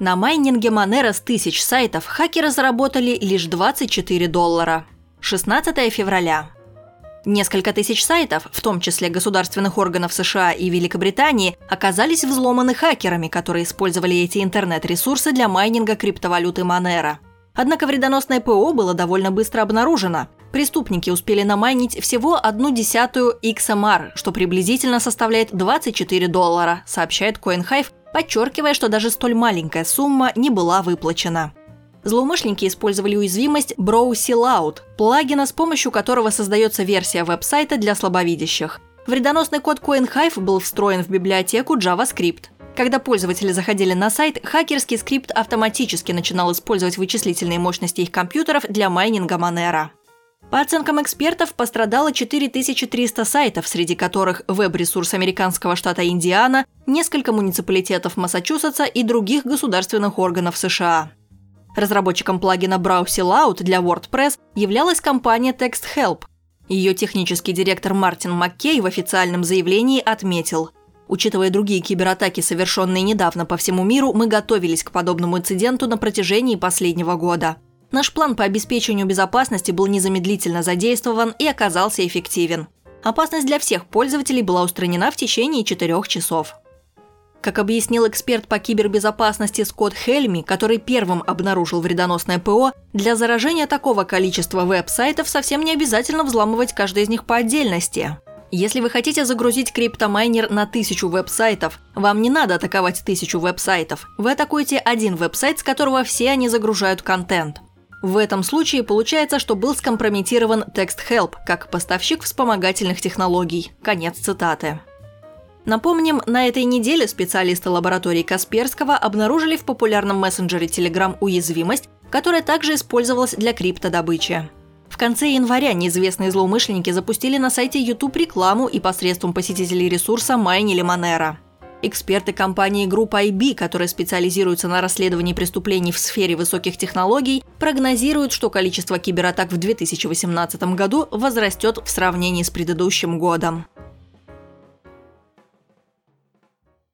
На майнинге Monero с тысяч сайтов хакеры заработали лишь 24 доллара. 16 февраля. Несколько тысяч сайтов, в том числе государственных органов США и Великобритании, оказались взломаны хакерами, которые использовали эти интернет-ресурсы для майнинга криптовалюты Monero. Однако вредоносное ПО было довольно быстро обнаружено. Преступники успели намайнить всего одну десятую XMR, что приблизительно составляет 24 доллара, сообщает CoinHive, подчеркивая, что даже столь маленькая сумма не была выплачена. Злоумышленники использовали уязвимость Browse Loud, плагина, с помощью которого создается версия веб-сайта для слабовидящих. Вредоносный код CoinHive был встроен в библиотеку JavaScript. Когда пользователи заходили на сайт, хакерский скрипт автоматически начинал использовать вычислительные мощности их компьютеров для майнинга Monero. По оценкам экспертов, пострадало 4300 сайтов, среди которых веб-ресурс американского штата Индиана, несколько муниципалитетов Массачусетса и других государственных органов США. Разработчиком плагина Browse Loud для WordPress являлась компания TextHelp. Ее технический директор Мартин Маккей в официальном заявлении отметил – Учитывая другие кибератаки, совершенные недавно по всему миру, мы готовились к подобному инциденту на протяжении последнего года. Наш план по обеспечению безопасности был незамедлительно задействован и оказался эффективен. Опасность для всех пользователей была устранена в течение четырех часов. Как объяснил эксперт по кибербезопасности Скотт Хельми, который первым обнаружил вредоносное ПО, для заражения такого количества веб-сайтов совсем не обязательно взламывать каждый из них по отдельности. Если вы хотите загрузить криптомайнер на тысячу веб-сайтов, вам не надо атаковать тысячу веб-сайтов. Вы атакуете один веб-сайт, с которого все они загружают контент. В этом случае получается, что был скомпрометирован TextHelp как поставщик вспомогательных технологий. Конец цитаты. Напомним, на этой неделе специалисты лаборатории Касперского обнаружили в популярном мессенджере Telegram уязвимость, которая также использовалась для криптодобычи. В конце января неизвестные злоумышленники запустили на сайте YouTube рекламу и посредством посетителей ресурса майнили Monero. Эксперты компании Group IB, которая специализируется на расследовании преступлений в сфере высоких технологий, прогнозируют, что количество кибератак в 2018 году возрастет в сравнении с предыдущим годом.